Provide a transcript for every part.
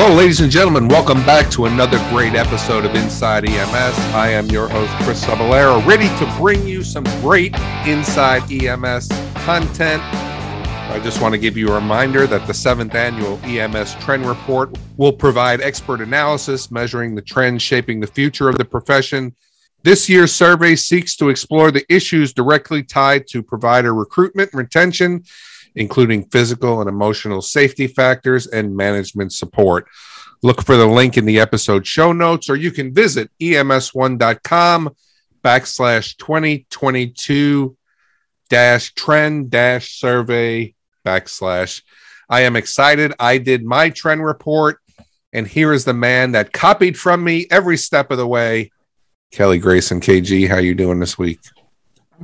Well, ladies and gentlemen, welcome back to another great episode of Inside EMS. I am your host, Chris Cebollero, ready to bring you some great Inside EMS content. I just want to give you a reminder that the seventh annual EMS Trend Report will provide expert analysis measuring the trends shaping the future of the profession. This year's survey seeks to explore the issues directly tied to provider recruitment and retention including physical and emotional safety factors and management support. Look for the link in the episode show notes, or you can visit ems1.com backslash 2022 dash trend dash survey backslash. I am excited. I did my trend report, and here is the man that copied from me every step of the way. Kelly Grayson, KG, how you doing this week?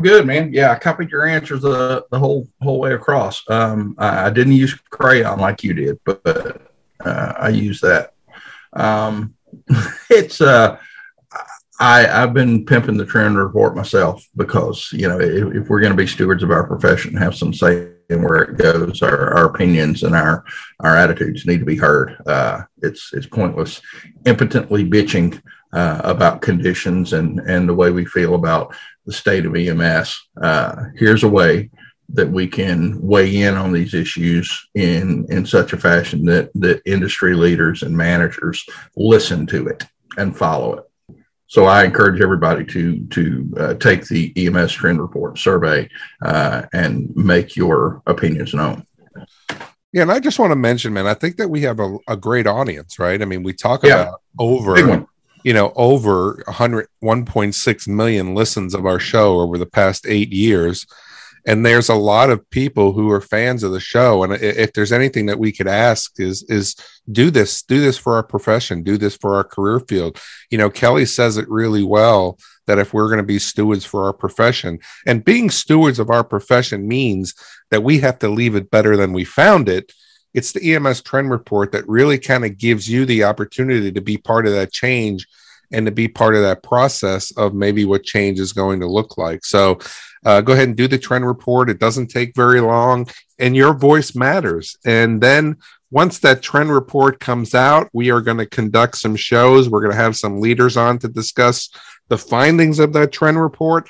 Good man. Yeah, I copied your answers the, the whole whole way across. Um, I, I, didn't use crayon like you did, but, but uh, I use that. Um, it's uh, I I've been pimping the trend report myself because you know if, if we're going to be stewards of our profession, have some say in where it goes, our, our opinions and our our attitudes need to be heard. Uh, it's it's pointless impotently bitching uh, about conditions and and the way we feel about the state of EMS. Uh, here's a way that we can weigh in on these issues in in such a fashion that that industry leaders and managers listen to it and follow it. So I encourage everybody to to uh, take the EMS Trend Report survey uh, and make your opinions known. Yeah, and I just want to mention, man, I think that we have a, a great audience, right? I mean, we talk yeah. about over you know over 100 1.6 million listens of our show over the past eight years. And there's a lot of people who are fans of the show. And if there's anything that we could ask is is do this do this for our profession do this for our career field. You know kelly says it really well that if we're going to be stewards for our profession and being stewards of our profession means that we have to leave it better than we found it. It's the EMS trend report that really kind of gives you the opportunity to be part of that change and to be part of that process of maybe what change is going to look like. So uh, go ahead and do the trend report. It doesn't take very long, and your voice matters. And then once that trend report comes out, we are going to conduct some shows. We're going to have some leaders on to discuss the findings of that trend report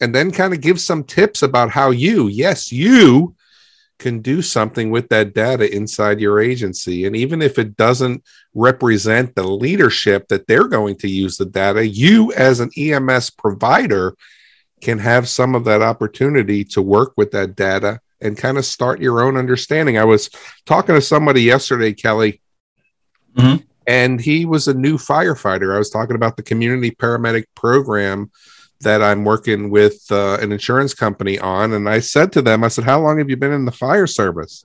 and then kind of give some tips about how you, yes, you can do something with that data inside your agency. And even if it doesn't represent the leadership that they're going to use the data, you as an EMS provider can have some of that opportunity to work with that data and kind of start your own understanding. I was talking to somebody yesterday, Kelly, mm-hmm. and he was a new firefighter. I was talking about the community paramedic program that I'm working with uh, an insurance company on. And I said to them, I said, How long have you been in the fire service?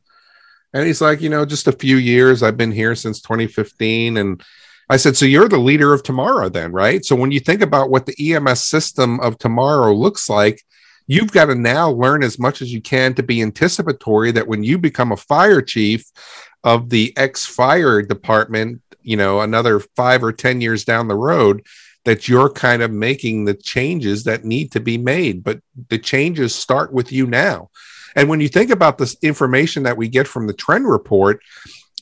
And he's like, You know, just a few years. I've been here since 2015. And I said, So you're the leader of tomorrow, then, right? So when you think about what the EMS system of tomorrow looks like, you've got to now learn as much as you can to be anticipatory that when you become a fire chief of the ex fire department, you know, another five or 10 years down the road, that you're kind of making the changes that need to be made. But the changes start with you now. And when you think about this information that we get from the trend report,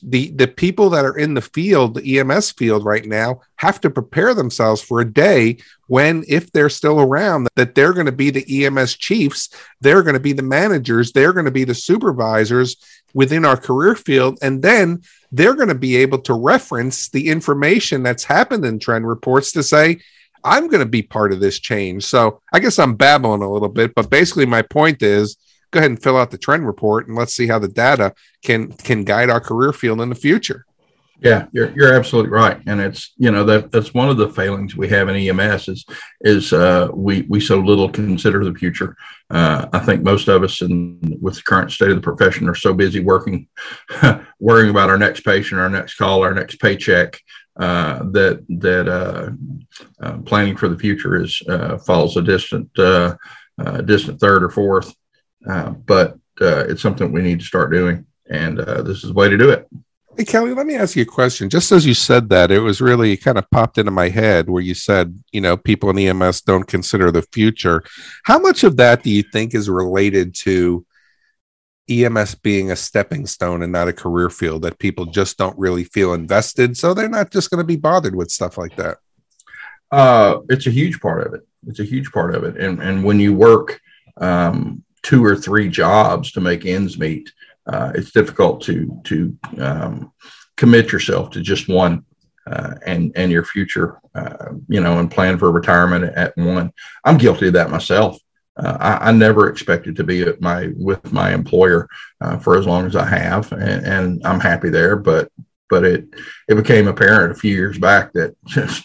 the the people that are in the field, the EMS field right now, have to prepare themselves for a day when, if they're still around, that they're going to be the EMS chiefs, they're going to be the managers, they're going to be the supervisors within our career field, and then they're going to be able to reference the information that's happened in trend reports to say, I'm going to be part of this change. So I guess I'm babbling a little bit, but basically my point is go ahead and fill out the trend report and let's see how the data can can guide our career field in the future. Yeah, you're, you're absolutely right, and it's you know that that's one of the failings we have in EMS is is uh, we we so little consider the future. Uh, I think most of us, in with the current state of the profession, are so busy working, worrying about our next patient, our next call, our next paycheck, uh, that that uh, uh, planning for the future is uh, falls a distant distant third or fourth. But it's something we need to start doing, and this is the way to do it. Hey, Kelly, let me ask you a question. Just as you said that, it was really kind of popped into my head where you said, you know, people in EMS don't consider the future. How much of that do you think is related to EMS being a stepping stone and not a career field that people just don't really feel invested. So they're not just going to be bothered with stuff like that. Uh, it's a huge part of it. It's a huge part of it. And, and when you work um, two or three jobs to make ends meet, uh, it's difficult to, to um, commit yourself to just one uh, and and your future, uh, you know, and plan for retirement at one. I'm guilty of that myself. Uh, I, I, never expected to be at my with my employer uh, for as long as I have, and, and, I'm happy there. But but it it became apparent a few years back that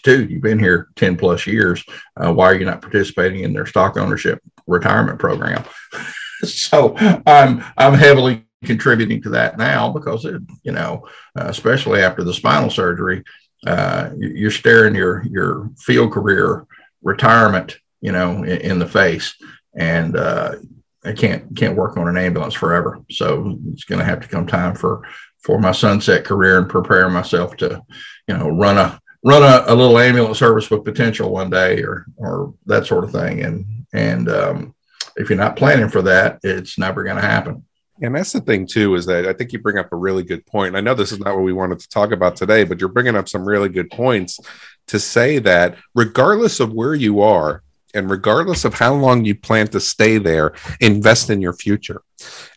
dude, you've been here ten plus years. Uh, why are you not participating in their stock ownership retirement program? so I'm I'm heavily contributing to that now because it, you know, uh, especially after the spinal surgery, uh, you're staring your your field career retirement, you know, in, in the face, and uh, I can't can't work on an ambulance forever. So it's going to have to come time for for my sunset career and prepare myself to, you know, run a run a, a little ambulance service with potential one day or or that sort of thing. And and um, if you're not planning for that, it's never going to happen. And that's the thing too, is that I think you bring up a really good point. I know this is not what we wanted to talk about today, but you're bringing up some really good points to say that regardless of where you are and regardless of how long you plan to stay there, invest in your future.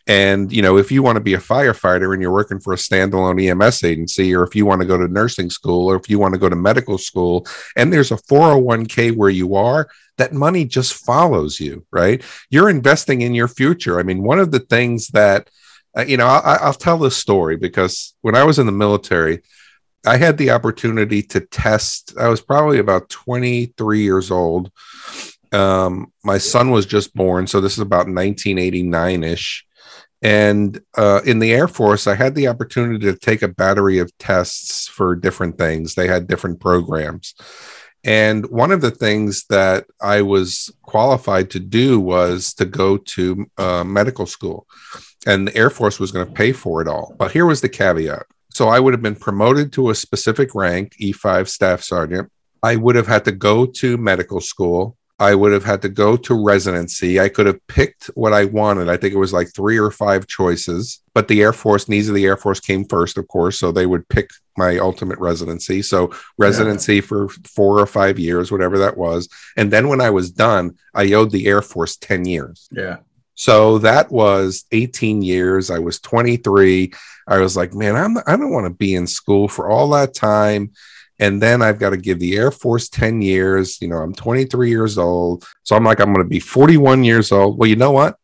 And you know, if you want to be a firefighter and you're working for a standalone EMS agency, or if you want to go to nursing school, or if you want to go to medical school, and there's a 401k where you are, that money just follows you, right? You're investing in your future. I mean, one of the things that, uh, you know, I, will tell this story because when I was in the military, I had the opportunity to test. I was probably about 23 years old. Um, my son was just born, so this is about 1989 ish. And uh, in the Air Force, I had the opportunity to take a battery of tests for different things. They had different programs. And one of the things that I was qualified to do was to go to uh, medical school, and the Air Force was going to pay for it all. But here was the caveat. So I would have been promoted to a specific rank, E5 staff sergeant. I would have had to go to medical school. I would have had to go to residency. I could have picked what I wanted. I think it was like three or five choices, but the Air Force, needs of the Air Force came first, of course. So they would pick my ultimate residency. So residency yeah. for four or five years, whatever that was. And then when I was done, I owed the Air Force 10 years. Yeah. So that was 18 years. I was 23. I was like, man, I'm, I don't want to be in school for all that time and then I've got to give the Air Force 10 years. You know, I'm 23 years old. So I'm like, I'm going to be 41 years old. Well, you know what?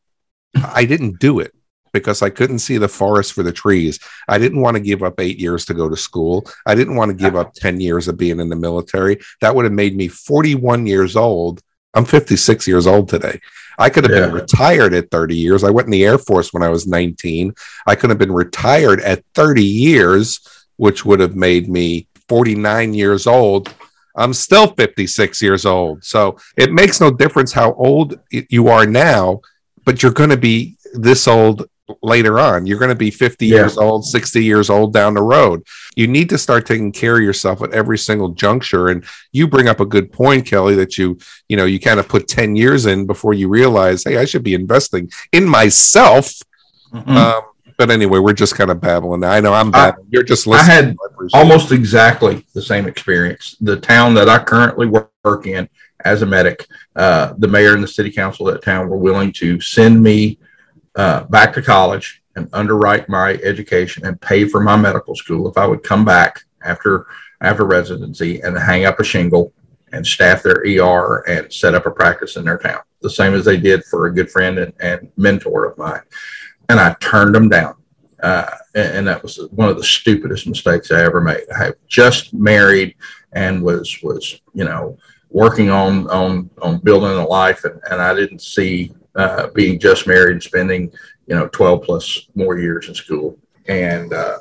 I didn't do it because I couldn't see the forest for the trees. I didn't want to give up eight years to go to school. I didn't want to give up 10 years of being in the military. That would have made me 41 years old. I'm 56 years old today. I could have yeah. been retired at 30 years. I went in the Air Force when I was 19. I could have been retired at 30 years, which would have made me 49 years old. I'm still 56 years old. So it makes no difference how old you are now, but you're going to be this old later on. You're going to be 50 yeah. years old, 60 years old down the road. You need to start taking care of yourself at every single juncture. And you bring up a good point, Kelly, that you, you know, you kind of put 10 years in before you realize, hey, I should be investing in myself. Mm-hmm. Um, but anyway, we're just kind of babbling. I know I'm babbling. I, You're just listening. I had almost exactly the same experience. The town that I currently work in as a medic, uh, the mayor and the city council of that town were willing to send me uh, back to college and underwrite my education and pay for my medical school if I would come back after after residency and hang up a shingle and staff their ER and set up a practice in their town, the same as they did for a good friend and, and mentor of mine and I turned them down. Uh, and, and, that was one of the stupidest mistakes I ever made. I just married and was was you know working on on on building a life, and, and I didn't see uh, being just married spending you know 12 plus more years in school. And uh,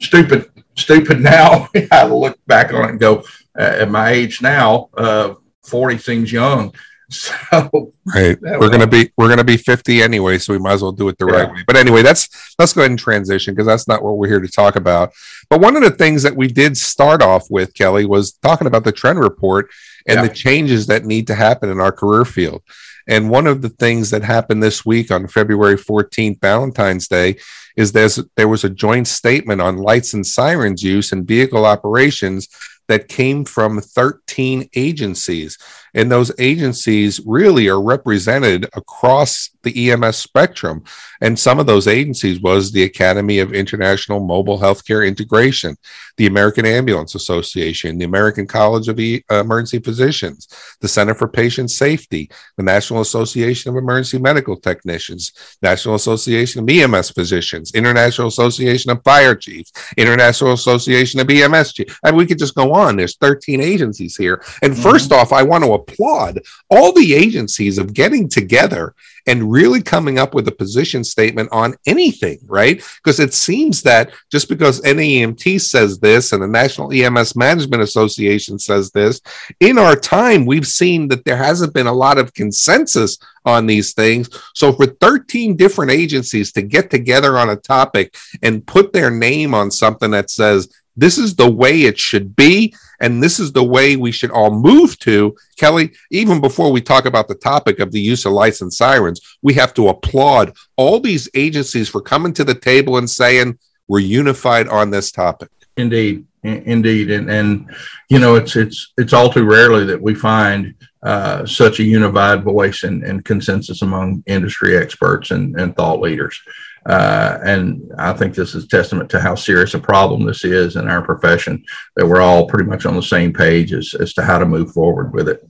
stupid, stupid now. I look back on it and go, uh, at my age now, uh, 40 seems young. So right, we're gonna be we're gonna be fifty anyway, so we might as well do it the yeah. right way. But anyway, that's let's go ahead and transition because that's not what we're here to talk about. But one of the things that we did start off with, Kelly, was talking about the trend report and yeah. the changes that need to happen in our career field. And one of the things that happened this week on February 14th, Valentine's Day, is there's there was a joint statement on lights and sirens use in vehicle operations that came from 13 agencies. And those agencies really are represented across the EMS spectrum. And some of those agencies was the Academy of International Mobile Healthcare Integration, the American Ambulance Association, the American College of e- Emergency Physicians, the Center for Patient Safety, the National Association of Emergency Medical Technicians, National Association of EMS Physicians, International Association of Fire Chiefs, International Association of EMS Chiefs. And we could just go on. There's 13 agencies here. And mm-hmm. first off, I want to applaud all the agencies of getting together and really coming up with a position statement on anything, right? Because it seems that just because NEMT says this and the National EMS Management Association says this, in our time, we've seen that there hasn't been a lot of consensus on these things. So for 13 different agencies to get together on a topic and put their name on something that says, this is the way it should be, and this is the way we should all move to. Kelly, even before we talk about the topic of the use of and sirens, we have to applaud all these agencies for coming to the table and saying, we're unified on this topic. Indeed, indeed, and and you know it's it's it's all too rarely that we find uh, such a unified voice and, and consensus among industry experts and, and thought leaders. Uh, and I think this is testament to how serious a problem this is in our profession that we're all pretty much on the same page as, as to how to move forward with it.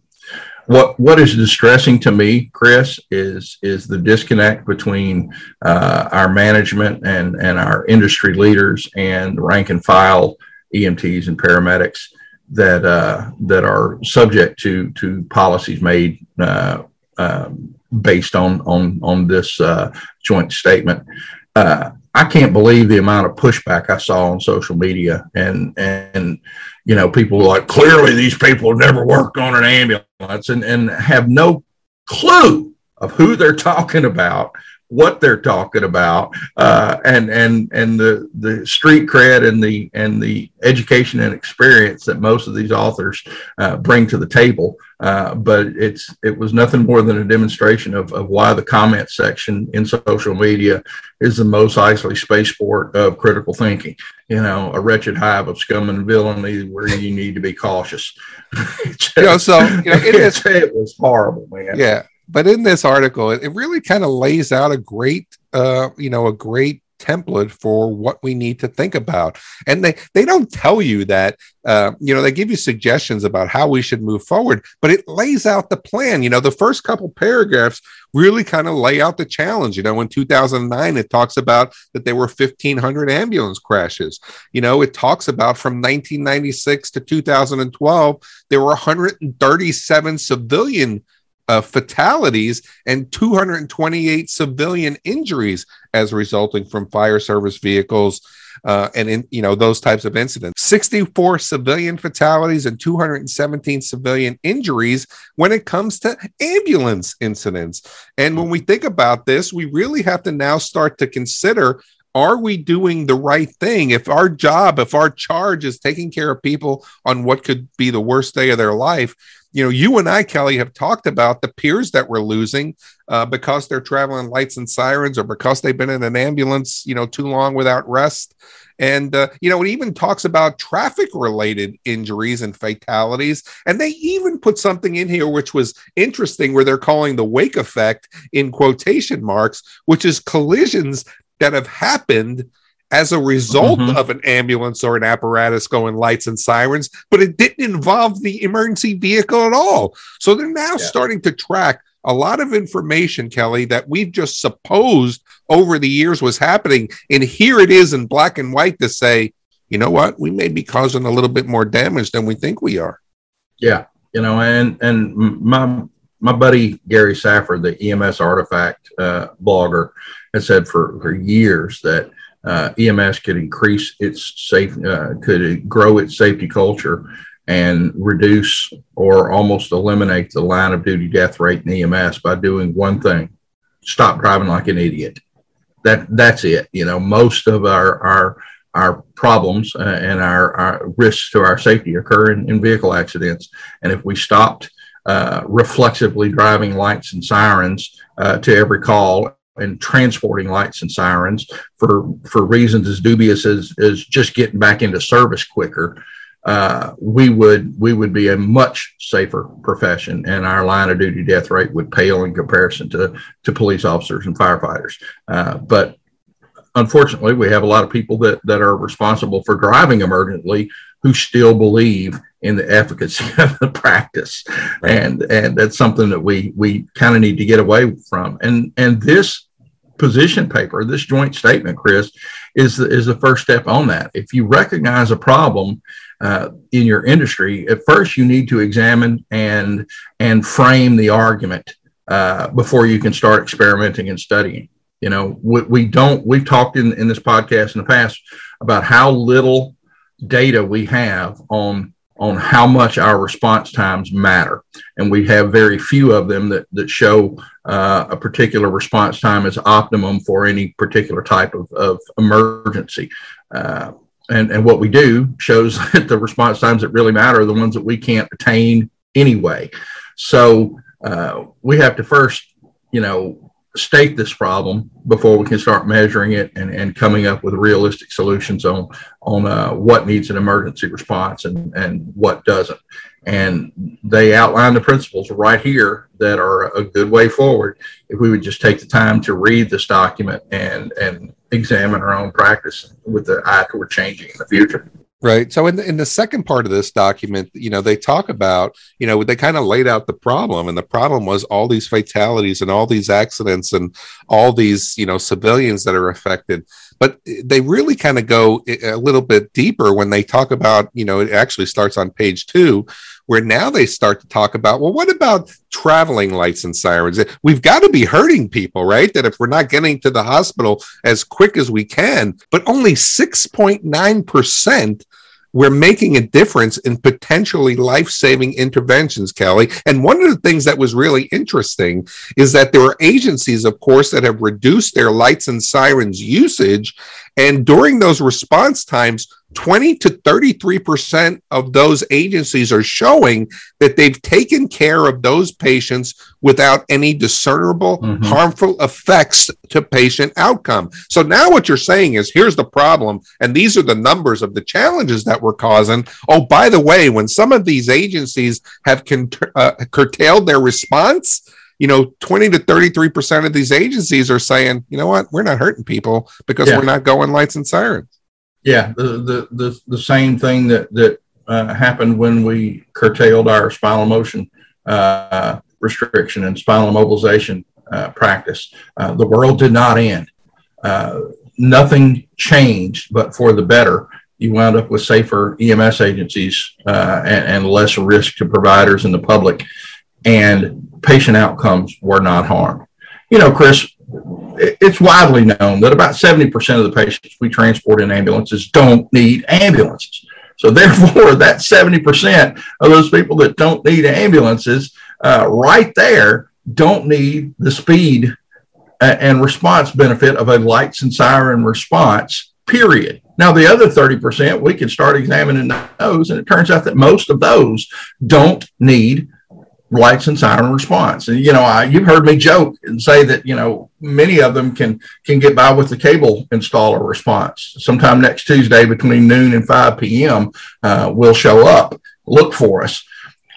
What what is distressing to me, Chris, is is the disconnect between uh, our management and and our industry leaders and the rank and file EMTs and paramedics that uh, that are subject to to policies made uh, um, based on on on this uh, joint statement. Uh, I can't believe the amount of pushback I saw on social media, and and you know people like clearly these people have never worked on an ambulance and and have no clue of who they're talking about what they're talking about uh, and and and the the street cred and the and the education and experience that most of these authors uh, bring to the table. Uh, but it's it was nothing more than a demonstration of, of why the comment section in social media is the Mos Eisley spaceport of critical thinking. You know a wretched hive of scum and villainy where you need to be cautious. Just, you know, so you know, it, it was horrible man. Yeah but in this article, it, really kind of lays out a great, uh, you know, a great template for what we need to think about. And they they don't tell you that uh, you know they give you suggestions about how we should move forward but it lays out the plan. You know the first couple paragraphs really kind of lay out the challenge. You know in 2009 it talks about that there were 1500 ambulance crashes. You know it talks about from 1996 to 2012 there were 137 civilian uh, fatalities and 228 civilian injuries as resulting from fire service vehicles uh, and in you know those types of incidents 64 civilian fatalities and 217 civilian injuries when it comes to ambulance incidents and when we think about this we really have to now start to consider are we doing the right thing? If our job, if our charge is taking care of people on what could be the worst day of their life, you know, you and I, Kelly, have talked about the peers that we're losing uh, because they're traveling lights and sirens or because they've been in an ambulance, you know, too long without rest. And, uh, you know, it even talks about traffic related injuries and fatalities. And they even put something in here which was interesting, where they're calling the wake effect in quotation marks, which is collisions that have happened as a result mm-hmm. of an ambulance or an apparatus going lights and sirens, but it didn't involve the emergency vehicle at all. So they're now yeah. starting to track a lot of information, Kelly, that we've just supposed over the years was happening. And here it is in black and white to say, you know what, we may be causing a little bit more damage than we think we are. Yeah. You know, and and my my buddy Gary Safford, the EMS artifact uh, blogger, has said for, for years that uh, EMS could increase its safe, uh, could grow its safety culture and reduce or almost eliminate the line of duty death rate in EMS by doing one thing stop driving like an idiot. That that's it. You know, most of our our our problems uh, and our, our, risks to our safety occur in, in vehicle accidents. And if we stopped uh, reflexively driving lights and sirens uh, to every call and transporting lights and sirens for for reasons as dubious as, as just getting back into service quicker, uh, we would we would be a much safer profession, and our line of duty death rate would pale in comparison to to police officers and firefighters. Uh, but unfortunately, we have a lot of people that that are responsible for driving emergently who still believe in the efficacy of the practice, right. and and that's something that we we kind of need to get away from. And and this position paper, this joint statement, Chris, is the, is the first step on that. If you recognize a problem uh, in your industry, at first you need to examine and and frame the argument uh, before you can start experimenting and studying. You know, we, we don't. We've talked in in this podcast in the past about how little data we have on on how much our response times matter. And we have very few of them that, that show uh, a particular response time as optimum for any particular type of, of emergency. Uh, and, and what we do shows that the response times that really matter are the ones that we can't attain anyway. So uh, we have to first, you know, state this problem before we can start measuring it and, and coming up with realistic solutions on on uh, what needs an emergency response and, and what doesn't. And they outline the principles right here that are a good way forward if we would just take the time to read this document and and examine our own practice with the eye toward changing in the future. Right. So in the, in the second part of this document, you know, they talk about, you know, they kind of laid out the problem, and the problem was all these fatalities and all these accidents and all these, you know, civilians that are affected. But they really kind of go a little bit deeper when they talk about, you know, it actually starts on page two, where now they start to talk about, well, what about traveling lights and sirens? We've got to be hurting people, right? That if we're not getting to the hospital as quick as we can, but only 6.9% we're making a difference in potentially life saving interventions, Kelly. And one of the things that was really interesting is that there are agencies, of course, that have reduced their lights and sirens usage. And during those response times, 20 to 33% of those agencies are showing that they've taken care of those patients without any discernible mm-hmm. harmful effects to patient outcome. So now what you're saying is here's the problem, and these are the numbers of the challenges that we're causing. Oh, by the way, when some of these agencies have con- uh, curtailed their response, you know 20 to 33% of these agencies are saying you know what we're not hurting people because yeah. we're not going lights and sirens yeah, the the the, the same thing that that uh, happened when we curtailed our spinal motion uh, restriction and spinal immobilization uh, practice. Uh, the world did not end. Uh, nothing changed, but for the better. You wound up with safer EMS agencies uh, and, and less risk to providers and the public, and patient outcomes were not harmed. You know, Chris, it's widely known that about 70% of the patients we transport in ambulances don't need ambulances. So therefore, that 70% of those people that don't need ambulances, uh, right there, don't need the speed and response benefit of a lights and siren response, period. Now, the other 30%, we can start examining those, and it turns out that most of those don't need lights and siren response. And you know, I, you've heard me joke and say that you know many of them can can get by with the cable installer response. Sometime next Tuesday between noon and five p.m. Uh, will show up. Look for us,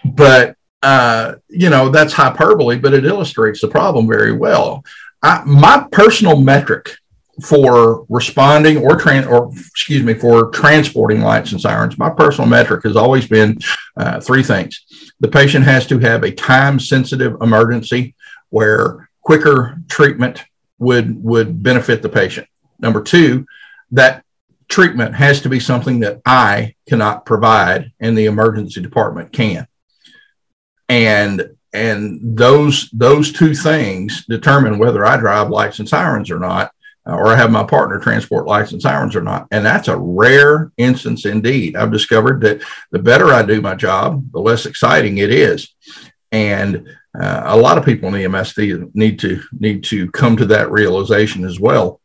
but uh, you know that's hyperbole, but it illustrates the problem very well. I, my personal metric for responding or tran or excuse me for transporting lights and sirens my personal metric has always been uh, three things the patient has to have a time sensitive emergency where quicker treatment would would benefit the patient. Number two that treatment has to be something that i cannot provide and the emergency department can. And and those those two things determine whether i drive lights and sirens or not or I have my partner transport and sirens or not. And that's a rare instance indeed. I've discovered that the better I do my job, the less exciting it is. And uh, a lot of people in EMS need to need to come to that realization as well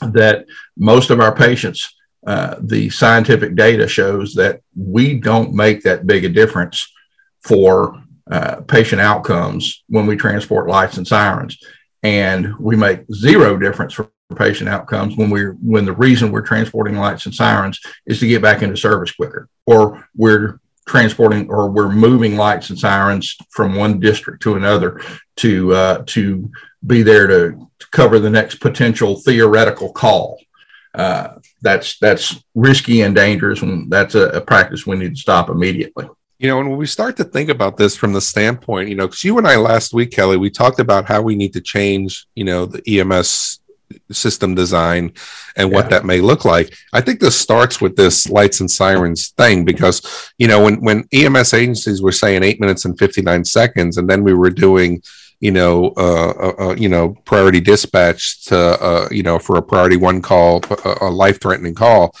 that most of our patients, uh, the scientific data shows that we don't make that big a difference for uh, patient outcomes when we transport lights and sirens, and we make zero difference for patient outcomes when we're when the reason we're transporting lights and sirens is to get back into service quicker, or we're transporting or we're moving lights and sirens from one district to another to uh, to be there to, to, cover the next potential theoretical call. Uh, that's that's risky and dangerous, and that's a, a, practice we need to stop immediately. You know, and when we start to think about this from the standpoint, you know, because you and I last week, Kelly, we talked about how we need to change, you know, the EMS system design and what yeah. that may look like. I think this starts with this lights and sirens thing because you know when when EMS agencies were saying eight minutes and fifty nine seconds, and then we were doing you know uh, uh, uh you know priority dispatch to uh, you know for a priority one call, a, a life threatening call.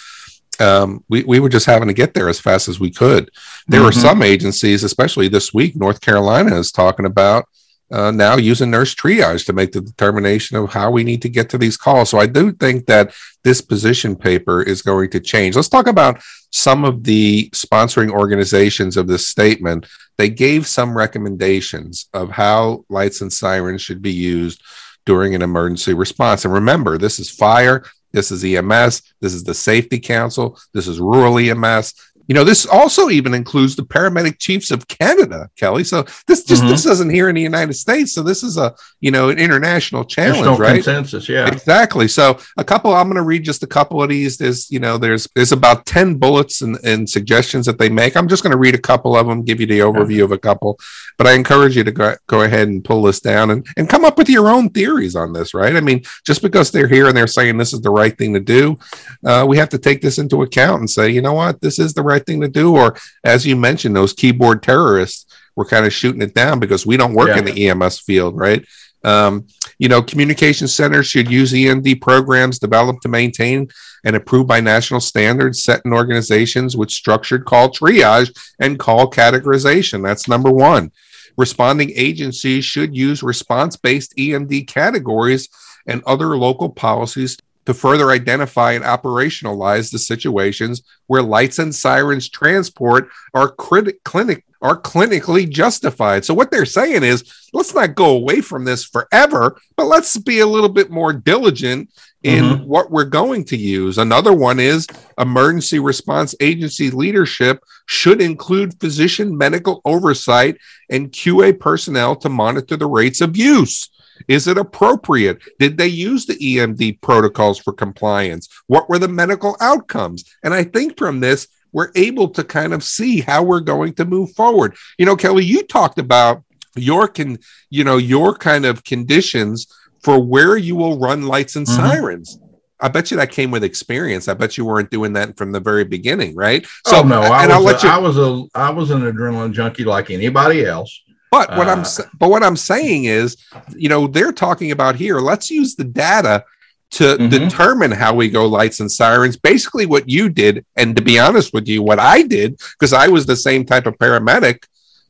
Um, we, we were just having to get there as fast as we could. There mm-hmm. are some agencies, especially this week, North Carolina is talking about uh, now using nurse triage to make the determination of how we need to get to these calls. So I do think that this position paper is going to change. Let's talk about some of the sponsoring organizations of this statement. They gave some recommendations of how lights and sirens should be used during an emergency response. And remember, this is fire, this is EMS, this is the Safety Council, this is rural EMS, you know, this also even includes the paramedic chiefs of Canada, Kelly. So this just mm-hmm. this isn't here in the United States. So this is a you know an international challenge, no right? Consensus, yeah, exactly. So a couple. I'm going to read just a couple of these. There's you know there's there's about ten bullets and, and suggestions that they make. I'm just going to read a couple of them, give you the overview of a couple, but I encourage you to go, go ahead and pull this down and and come up with your own theories on this, right? I mean, just because they're here and they're saying this is the right thing to do, uh, we have to take this into account and say, you know what, this is the right right thing to do? Or, as you mentioned, those keyboard terrorists were kind of shooting it down because we don't work yeah. in the EMS field, right? Um, you know, communication centers should use EMD programs developed to maintain and approved by national standards set in organizations with structured call triage and call categorization. That's number one. Responding agencies should use response based EMD categories and other local policies to further identify and operationalize the situations where lights and sirens transport are crit- clinic are clinically justified. So what they're saying is, let's not go away from this forever, but let's be a little bit more diligent in mm-hmm. what we're going to use. Another one is emergency response agency leadership should include physician medical oversight and QA personnel to monitor the rates of use. Is it appropriate? Did they use the EMD protocols for compliance? What were the medical outcomes? And I think from this, we're able to kind of see how we're going to move forward. You know, Kelly, you talked about your can, you know, your kind of conditions for where you will run lights and mm-hmm. sirens. I bet you that came with experience. I bet you weren't doing that from the very beginning, right? So oh, no, I and was I'll let a, you. I was a I was an adrenaline junkie like anybody else. But what uh, I'm but what I'm saying is, you know, they're talking about here. Let's use the data to mm-hmm. determine how we go lights and sirens. Basically, what you did, and to be honest with you, what I did, because I was the same type of paramedic,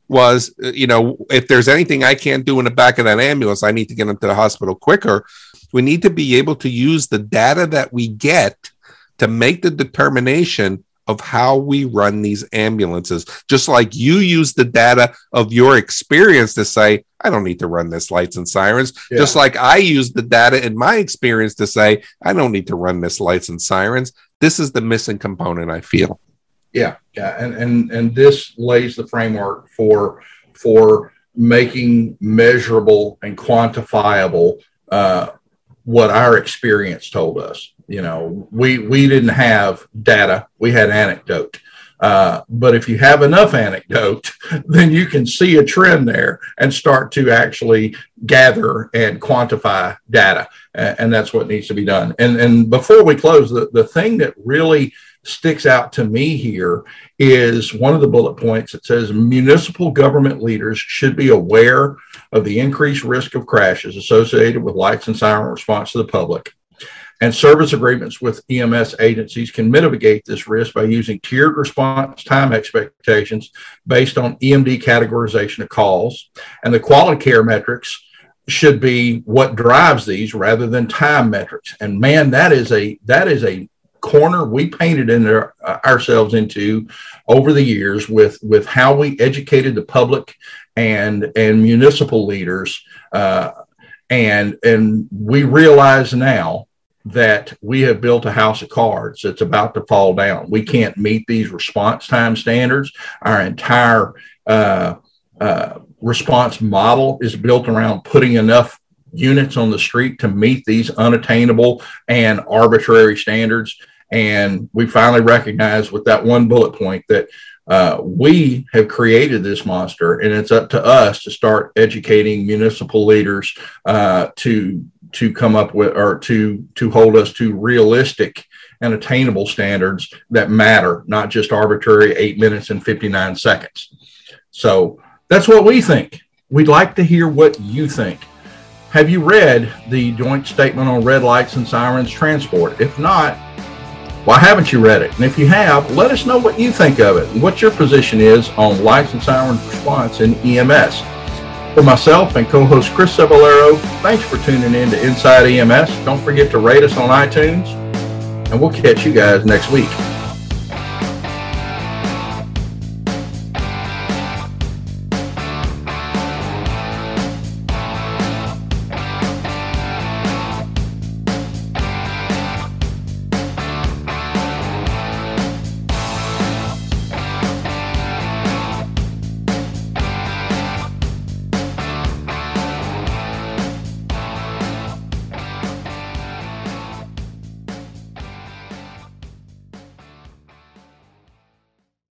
was uh, you know, if there's anything I can't do in the back of that ambulance, I need to get into the hospital quicker. We need to be able to use the data that we get to make the determination of how we run these ambulances. Just like you use the data of your experience to say, I don't need to run this lights and sirens. Yeah. Just like I use the data in my experience to say, I don't need to run this lights and sirens. This is the missing component I feel. Yeah, yeah, and and and this lays the framework for for making measurable and quantifiable uh, what our experience told us you know we we didn't have data. We had anecdote. Uh, but if you have enough anecdote then you can see a trend there and start to actually gather and quantify data. And, that's what needs to be done. And and before we close the, the thing that really sticks out to me here is one of the bullet points that says municipal government leaders should be aware of the increased risk of crashes associated with lights and siren response to the public And service agreements with EMS agencies can mitigate this risk by using tiered response time expectations based on EMD categorization of calls. And the quality care metrics should be what drives these rather than time metrics. And man, that is a that is a corner we painted in there, uh, ourselves into over the years with with how we educated the public and and municipal leaders uh, and and we realize now that we have built a house of cards that's about to fall down. We can't meet these response time standards. Our entire uh, uh, response model is built around putting enough units on the street to meet these unattainable and arbitrary standards. And we finally recognize with that one bullet point that uh, we have created this monster, and it's up to us to start educating municipal leaders uh, to to come up with or to to hold us to realistic and attainable standards that matter, not just arbitrary eight minutes and 59 seconds. So that's what we think. We'd like to hear what you think. Have you read the joint statement on red lights and sirens transport? If not, why haven't you read it? And if you have, let us know what you think of it and what your position is on lights and sirens response in EMS. For myself and co-host Chris Cebollero, thanks for tuning in to Inside EMS. Don't forget to rate us on iTunes, and we'll catch you guys next week.